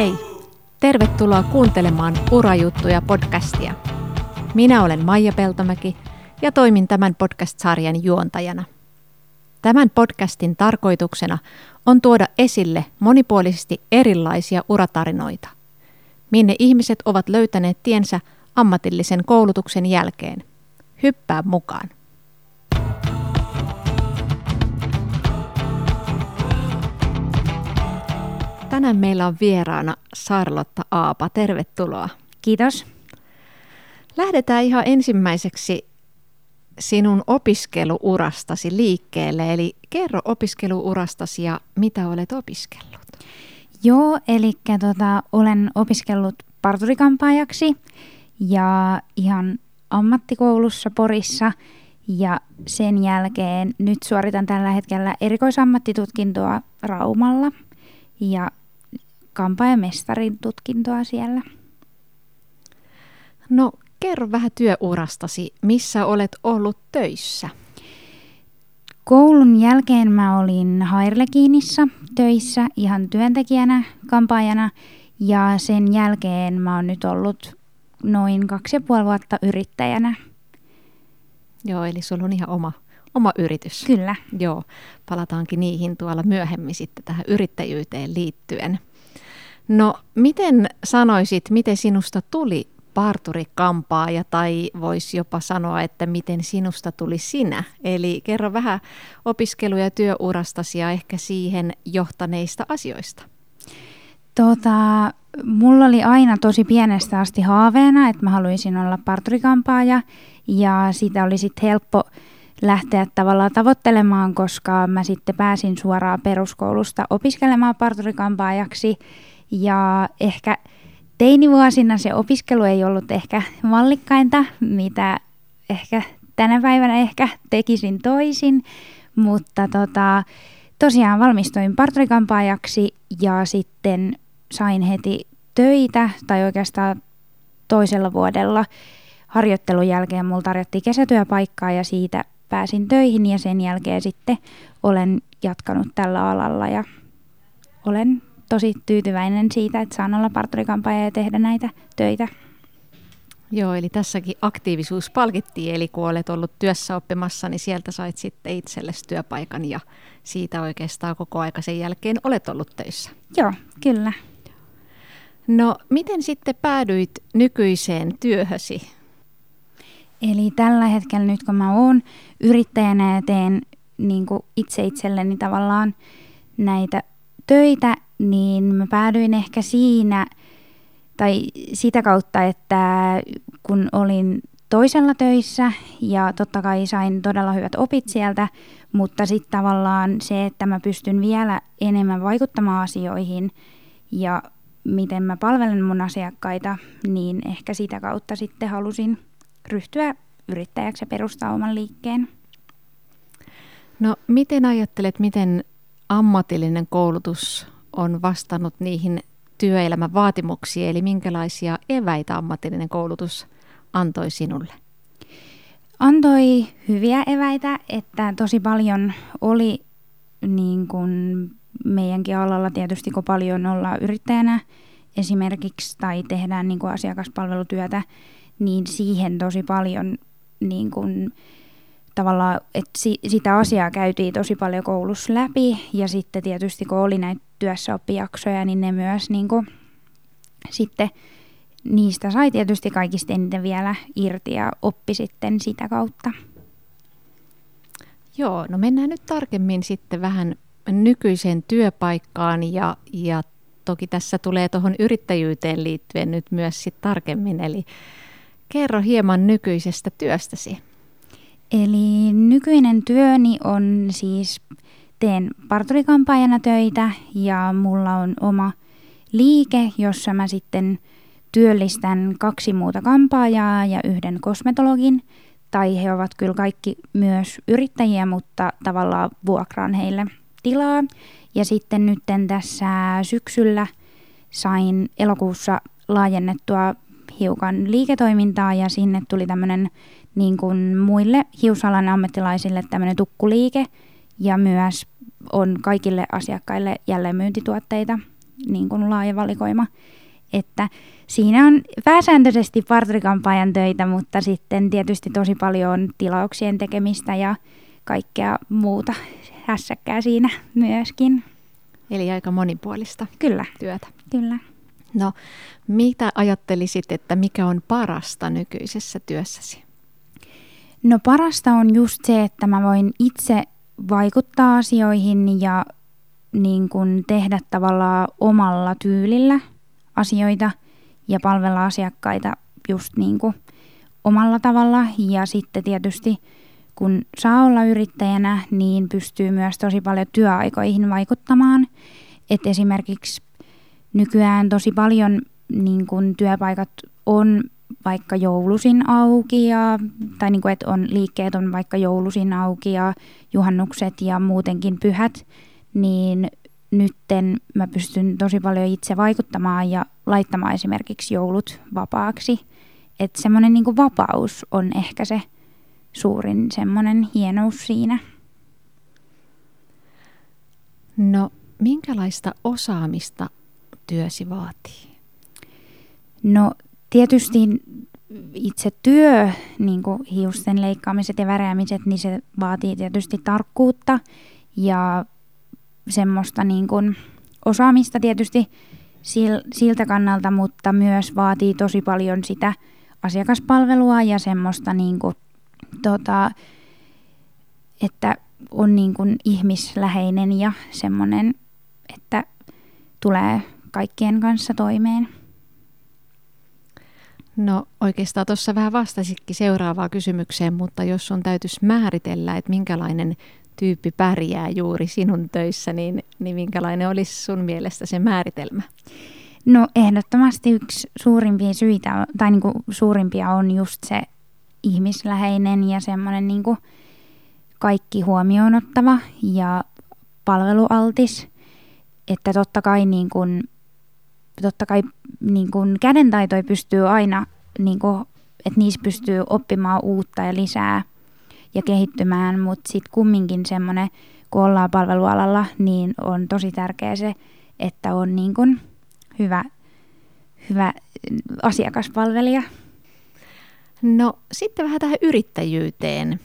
Hei, tervetuloa kuuntelemaan Urajuttuja podcastia. Minä olen Maija Peltomäki ja toimin tämän podcast-sarjan juontajana. Tämän podcastin tarkoituksena on tuoda esille monipuolisesti erilaisia uratarinoita, minne ihmiset ovat löytäneet tiensä ammatillisen koulutuksen jälkeen. Hyppää mukaan! Tänään meillä on vieraana Sarlotta Aapa. Tervetuloa. Kiitos. Lähdetään ihan ensimmäiseksi sinun opiskeluurastasi liikkeelle. Eli kerro opiskeluurastasi ja mitä olet opiskellut. Joo, eli tota, olen opiskellut parturikampaajaksi ja ihan ammattikoulussa Porissa. Ja sen jälkeen nyt suoritan tällä hetkellä erikoisammattitutkintoa Raumalla. Ja kampaajamestarin tutkintoa siellä. No kerro vähän työurastasi, missä olet ollut töissä? Koulun jälkeen mä olin Hairlekiinissa töissä ihan työntekijänä, kampaajana ja sen jälkeen mä oon nyt ollut noin kaksi ja puoli vuotta yrittäjänä. Joo, eli sulla on ihan oma, oma yritys. Kyllä. Joo, palataankin niihin tuolla myöhemmin sitten tähän yrittäjyyteen liittyen. No, miten sanoisit, miten sinusta tuli parturikampaaja tai voisi jopa sanoa, että miten sinusta tuli sinä? Eli kerro vähän opiskelu- ja työurastasi ja ehkä siihen johtaneista asioista. Tota, mulla oli aina tosi pienestä asti haaveena, että mä haluaisin olla parturikampaaja ja sitä oli sitten helppo lähteä tavallaan tavoittelemaan, koska mä sitten pääsin suoraan peruskoulusta opiskelemaan parturikampaajaksi ja ehkä teinivuosina se opiskelu ei ollut ehkä mallikkainta, mitä ehkä tänä päivänä ehkä tekisin toisin, mutta tota, tosiaan valmistuin parturikampaajaksi ja sitten sain heti töitä, tai oikeastaan toisella vuodella harjoittelun jälkeen mulla tarjottiin kesätyöpaikkaa ja siitä pääsin töihin ja sen jälkeen sitten olen jatkanut tällä alalla ja olen tosi tyytyväinen siitä, että saan olla parturikampaaja ja tehdä näitä töitä. Joo, eli tässäkin aktiivisuus palkittiin, eli kun olet ollut työssä oppimassa, niin sieltä sait sitten itsellesi työpaikan ja siitä oikeastaan koko aika sen jälkeen olet ollut töissä. Joo, kyllä. No, miten sitten päädyit nykyiseen työhösi? Eli tällä hetkellä nyt kun mä oon yrittäjänä ja teen niin itse itselleni tavallaan näitä töitä, niin mä päädyin ehkä siinä tai sitä kautta, että kun olin toisella töissä ja totta kai sain todella hyvät opit sieltä, mutta sitten tavallaan se, että mä pystyn vielä enemmän vaikuttamaan asioihin ja miten mä palvelen mun asiakkaita, niin ehkä sitä kautta sitten halusin ryhtyä yrittäjäksi ja perustaa oman liikkeen. No miten ajattelet, miten ammatillinen koulutus on vastannut niihin työelämän vaatimuksiin, eli minkälaisia eväitä ammatillinen koulutus antoi sinulle? Antoi hyviä eväitä, että tosi paljon oli niin kuin meidänkin alalla tietysti, kun paljon ollaan yrittäjänä esimerkiksi tai tehdään niin kuin asiakaspalvelutyötä, niin siihen tosi paljon niin kuin, tavallaan, että si, sitä asiaa käytiin tosi paljon koulussa läpi ja sitten tietysti kun oli näitä työssäoppijaksoja, niin ne myös niin kuin, sitten niistä sai tietysti kaikista eniten vielä irti ja oppi sitten sitä kautta. Joo, no mennään nyt tarkemmin sitten vähän nykyiseen työpaikkaan ja, ja toki tässä tulee tuohon yrittäjyyteen liittyen nyt myös sit tarkemmin, eli kerro hieman nykyisestä työstäsi. Eli nykyinen työni on siis, teen parturikampaajana töitä ja mulla on oma liike, jossa mä sitten työllistän kaksi muuta kampaajaa ja yhden kosmetologin. Tai he ovat kyllä kaikki myös yrittäjiä, mutta tavallaan vuokraan heille tilaa. Ja sitten nyt tässä syksyllä sain elokuussa laajennettua hiukan liiketoimintaa ja sinne tuli tämmöinen niin kuin muille hiusalan ammattilaisille tämmöinen tukkuliike ja myös on kaikille asiakkaille jälleenmyyntituotteita niin kuin laaja valikoima. Että siinä on pääsääntöisesti parturikampaajan töitä, mutta sitten tietysti tosi paljon tilauksien tekemistä ja kaikkea muuta hässäkkää siinä myöskin. Eli aika monipuolista Kyllä. työtä. Kyllä. No, mitä ajattelisit, että mikä on parasta nykyisessä työssäsi? No parasta on just se, että mä voin itse vaikuttaa asioihin ja niin kuin tehdä tavallaan omalla tyylillä asioita ja palvella asiakkaita just niin kuin omalla tavalla. Ja sitten tietysti kun saa olla yrittäjänä, niin pystyy myös tosi paljon työaikoihin vaikuttamaan. Et esimerkiksi nykyään tosi paljon niin kun työpaikat on vaikka joulusin auki ja, tai niin kuin, että on, liikkeet on vaikka joulusin auki ja juhannukset ja muutenkin pyhät, niin nytten mä pystyn tosi paljon itse vaikuttamaan ja laittamaan esimerkiksi joulut vapaaksi. Että semmoinen niin vapaus on ehkä se suurin semmoinen hienous siinä. No, minkälaista osaamista työsi vaatii? No tietysti itse työ, niin kuin hiusten leikkaamiset ja värjäämiset, niin se vaatii tietysti tarkkuutta ja semmoista niin kuin osaamista tietysti siltä kannalta, mutta myös vaatii tosi paljon sitä asiakaspalvelua ja semmoista niin kuin, tota, että on niin kuin ihmisläheinen ja semmoinen, että tulee kaikkien kanssa toimeen. No oikeastaan tuossa vähän vastasitkin seuraavaa kysymykseen, mutta jos sun täytyisi määritellä, että minkälainen tyyppi pärjää juuri sinun töissä, niin, niin minkälainen olisi sun mielestä se määritelmä? No ehdottomasti yksi suurimpia syitä, tai niin kuin suurimpia on just se ihmisläheinen ja semmoinen niin kuin kaikki huomioon ottava ja palvelualtis. Että totta kai niin kuin totta kai niin kuin kädentaitoja pystyy aina, niin kuin, että niissä pystyy oppimaan uutta ja lisää ja kehittymään, mutta sitten kumminkin semmoinen, kun ollaan palvelualalla, niin on tosi tärkeä se, että on niin kuin hyvä, hyvä asiakaspalvelija. No sitten vähän tähän yrittäjyyteen.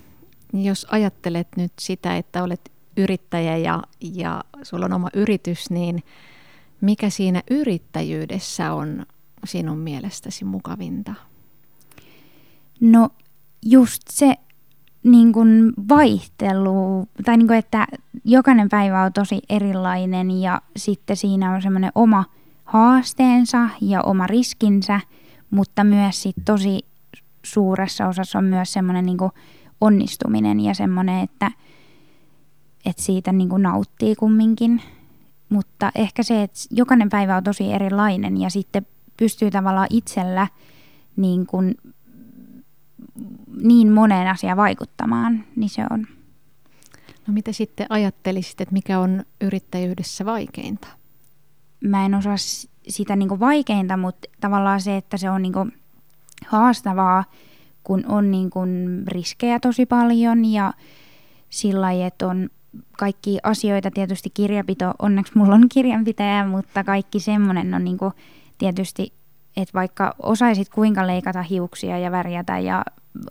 Jos ajattelet nyt sitä, että olet yrittäjä ja, ja sulla on oma yritys, niin – mikä siinä yrittäjyydessä on sinun mielestäsi mukavinta? No just se niin kuin vaihtelu, tai niin kuin, että jokainen päivä on tosi erilainen ja sitten siinä on semmoinen oma haasteensa ja oma riskinsä, mutta myös sit tosi suuressa osassa on myös semmoinen niin onnistuminen ja semmoinen, että, että siitä niin kuin nauttii kumminkin. Mutta ehkä se, että jokainen päivä on tosi erilainen ja sitten pystyy tavallaan itsellä niin, kuin, niin moneen asiaan vaikuttamaan, niin se on. No mitä sitten ajattelisit, että mikä on yrittäjyydessä vaikeinta? Mä en osaa sitä niin kuin vaikeinta, mutta tavallaan se, että se on niin kuin haastavaa, kun on niin kuin riskejä tosi paljon ja sillä lailla, että on kaikki asioita, tietysti kirjapito, onneksi mulla on kirjanpitäjä, mutta kaikki semmoinen on niin kuin tietysti, että vaikka osaisit kuinka leikata hiuksia ja värjätä ja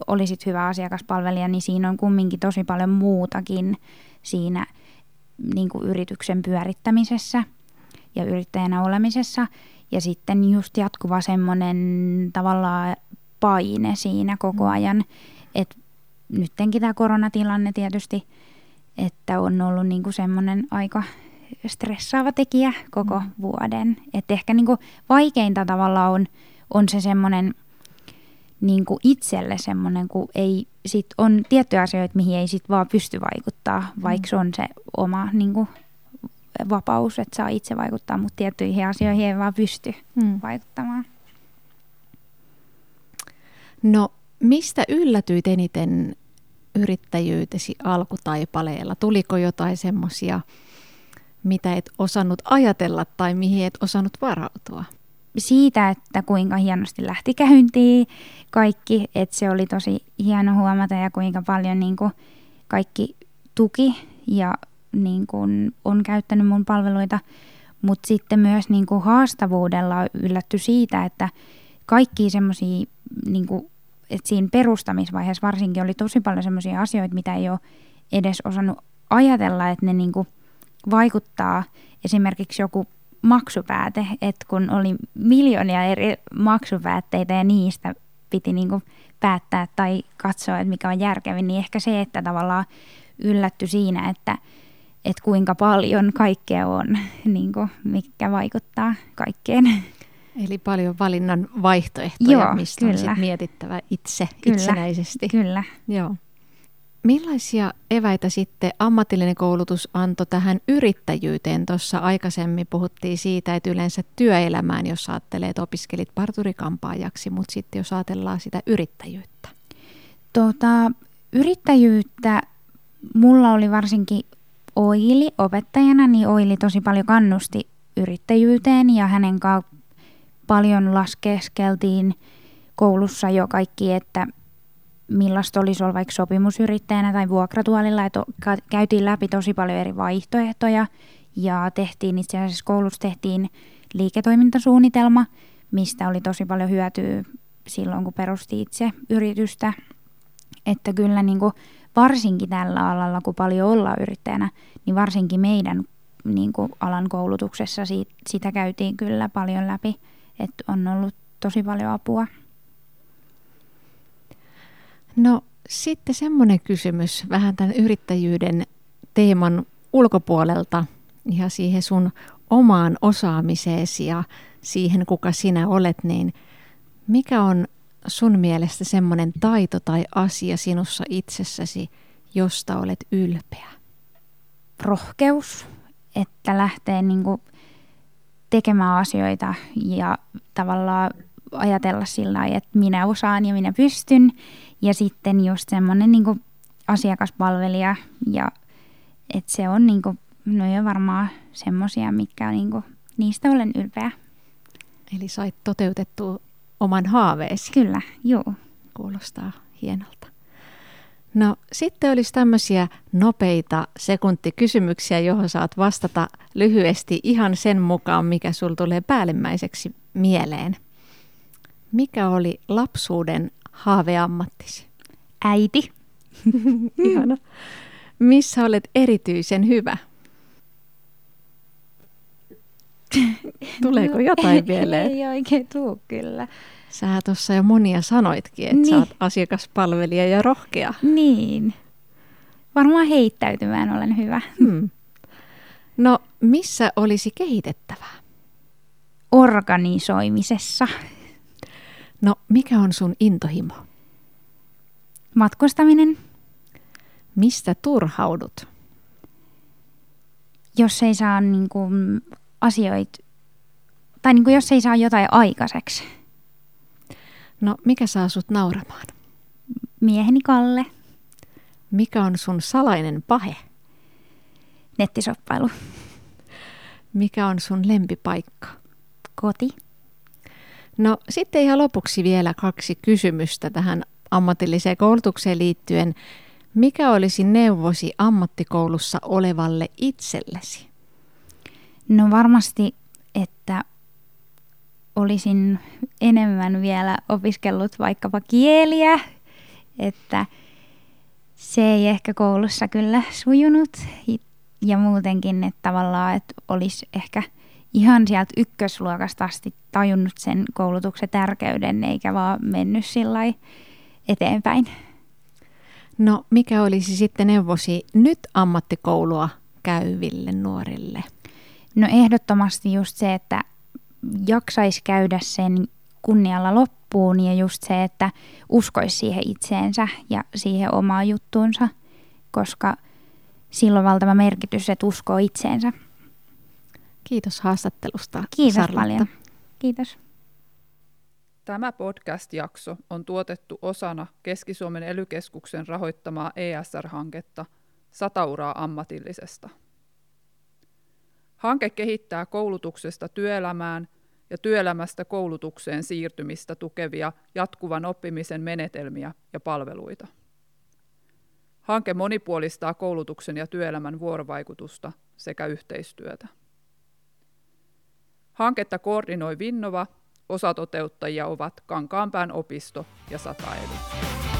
olisit hyvä asiakaspalvelija, niin siinä on kumminkin tosi paljon muutakin siinä niin kuin yrityksen pyörittämisessä ja yrittäjänä olemisessa. Ja sitten just jatkuva semmoinen tavallaan paine siinä koko ajan, että nyttenkin tämä koronatilanne tietysti – että on ollut niinku semmoinen aika stressaava tekijä koko mm. vuoden. Että ehkä niinku vaikeinta tavalla on, on se semmoinen niinku itselle semmoinen, kun ei sit on tiettyjä asioita, mihin ei sit vaan pysty vaikuttaa, mm. vaikka se on se oma niinku, vapaus, että saa itse vaikuttaa, mutta tiettyihin asioihin ei vaan pysty mm. vaikuttamaan. No, mistä yllätyit eniten yrittäjyytesi alkutaipaleella? Tuliko jotain semmoisia, mitä et osannut ajatella tai mihin et osannut varautua? Siitä, että kuinka hienosti lähti käyntiin kaikki, että se oli tosi hieno huomata ja kuinka paljon niin kuin kaikki tuki ja niin kuin on käyttänyt mun palveluita. Mutta sitten myös niin kuin haastavuudella yllätty siitä, että kaikki semmoisia, niin että siinä perustamisvaiheessa varsinkin oli tosi paljon semmoisia asioita, mitä ei ole edes osannut ajatella, että ne niin kuin vaikuttaa esimerkiksi joku maksupääte, että kun oli miljoonia eri maksupäätteitä ja niistä piti niin kuin päättää tai katsoa, että mikä on järkevin, niin ehkä se, että tavallaan yllätty siinä, että, että kuinka paljon kaikkea on, niin kuin, mikä vaikuttaa kaikkeen. Eli paljon valinnan vaihtoehtoja, Joo, mistä kyllä. on sit mietittävä itse kyllä, itsenäisesti. Kyllä. Joo. Millaisia eväitä sitten ammatillinen koulutus antoi tähän yrittäjyyteen? Tuossa aikaisemmin puhuttiin siitä, että yleensä työelämään, jos ajattelee, että opiskelit parturikampaajaksi, mutta sitten jos ajatellaan sitä yrittäjyyttä. Tota, yrittäjyyttä mulla oli varsinkin Oili opettajana, niin Oili tosi paljon kannusti yrittäjyyteen ja hänen paljon laskeskeltiin koulussa jo kaikki, että millaista olisi olla vaikka sopimusyrittäjänä tai vuokratuolilla, että käytiin läpi tosi paljon eri vaihtoehtoja ja tehtiin itse asiassa koulussa tehtiin liiketoimintasuunnitelma, mistä oli tosi paljon hyötyä silloin, kun perusti itse yritystä. Että kyllä niin kuin varsinkin tällä alalla, kun paljon ollaan yrittäjänä, niin varsinkin meidän niin kuin alan koulutuksessa siitä, sitä käytiin kyllä paljon läpi, että on ollut tosi paljon apua. No sitten semmoinen kysymys vähän tämän yrittäjyyden teeman ulkopuolelta ja siihen sun omaan osaamiseesi ja siihen, kuka sinä olet, niin mikä on sun mielestä semmoinen taito tai asia sinussa itsessäsi, josta olet ylpeä? Rohkeus, että lähtee niin tekemään asioita ja tavallaan ajatella sillä että minä osaan ja minä pystyn. Ja sitten just semmoinen niin asiakaspalvelija ja että se on niin kuin, no jo varmaan semmoisia, mitkä niin kuin, niistä olen ylpeä. Eli sait toteutettua oman haaveesi. Kyllä, joo. Kuulostaa hienolta. No sitten olisi tämmöisiä nopeita sekuntikysymyksiä, johon saat vastata lyhyesti ihan sen mukaan, mikä sul tulee päällimmäiseksi mieleen. Mikä oli lapsuuden haaveammattisi? Äiti. Ihana. Missä olet erityisen hyvä? Tuleeko jotain vielä? Ei oikein tuu kyllä. Sä tuossa jo monia sanoitkin, että niin. sä oot asiakaspalvelija ja rohkea. Niin. Varmaan heittäytymään olen hyvä. Hmm. No, missä olisi kehitettävää? Organisoimisessa. No, mikä on sun intohimo? Matkustaminen. Mistä turhaudut? Jos ei saa niin kuin, asioita, tai niin kuin, jos ei saa jotain aikaiseksi. No, mikä saa sut nauramaan? Mieheni Kalle. Mikä on sun salainen pahe? Nettisoppailu. Mikä on sun lempipaikka? Koti. No sitten ihan lopuksi vielä kaksi kysymystä tähän ammatilliseen koulutukseen liittyen. Mikä olisi neuvosi ammattikoulussa olevalle itsellesi? No varmasti, että olisin enemmän vielä opiskellut vaikkapa kieliä, että se ei ehkä koulussa kyllä sujunut ja muutenkin, että tavallaan että olisi ehkä ihan sieltä ykkösluokasta asti tajunnut sen koulutuksen tärkeyden eikä vaan mennyt sillä eteenpäin. No mikä olisi sitten neuvosi nyt ammattikoulua käyville nuorille? No ehdottomasti just se, että jaksaisi käydä sen kunnialla loppuun ja just se, että uskoisi siihen itseensä ja siihen omaan juttuunsa, koska silloin valtava merkitys, että uskoo itseensä. Kiitos haastattelusta. Kiitos Sarlotta. paljon. Kiitos. Tämä podcast-jakso on tuotettu osana Keski-Suomen elykeskuksen rahoittamaa ESR-hanketta Satauraa ammatillisesta. Hanke kehittää koulutuksesta työelämään ja työelämästä koulutukseen siirtymistä tukevia jatkuvan oppimisen menetelmiä ja palveluita. Hanke monipuolistaa koulutuksen ja työelämän vuorovaikutusta sekä yhteistyötä. Hanketta koordinoi Vinnova, osatoteuttajia ovat Kankaanpään opisto ja Sataeli.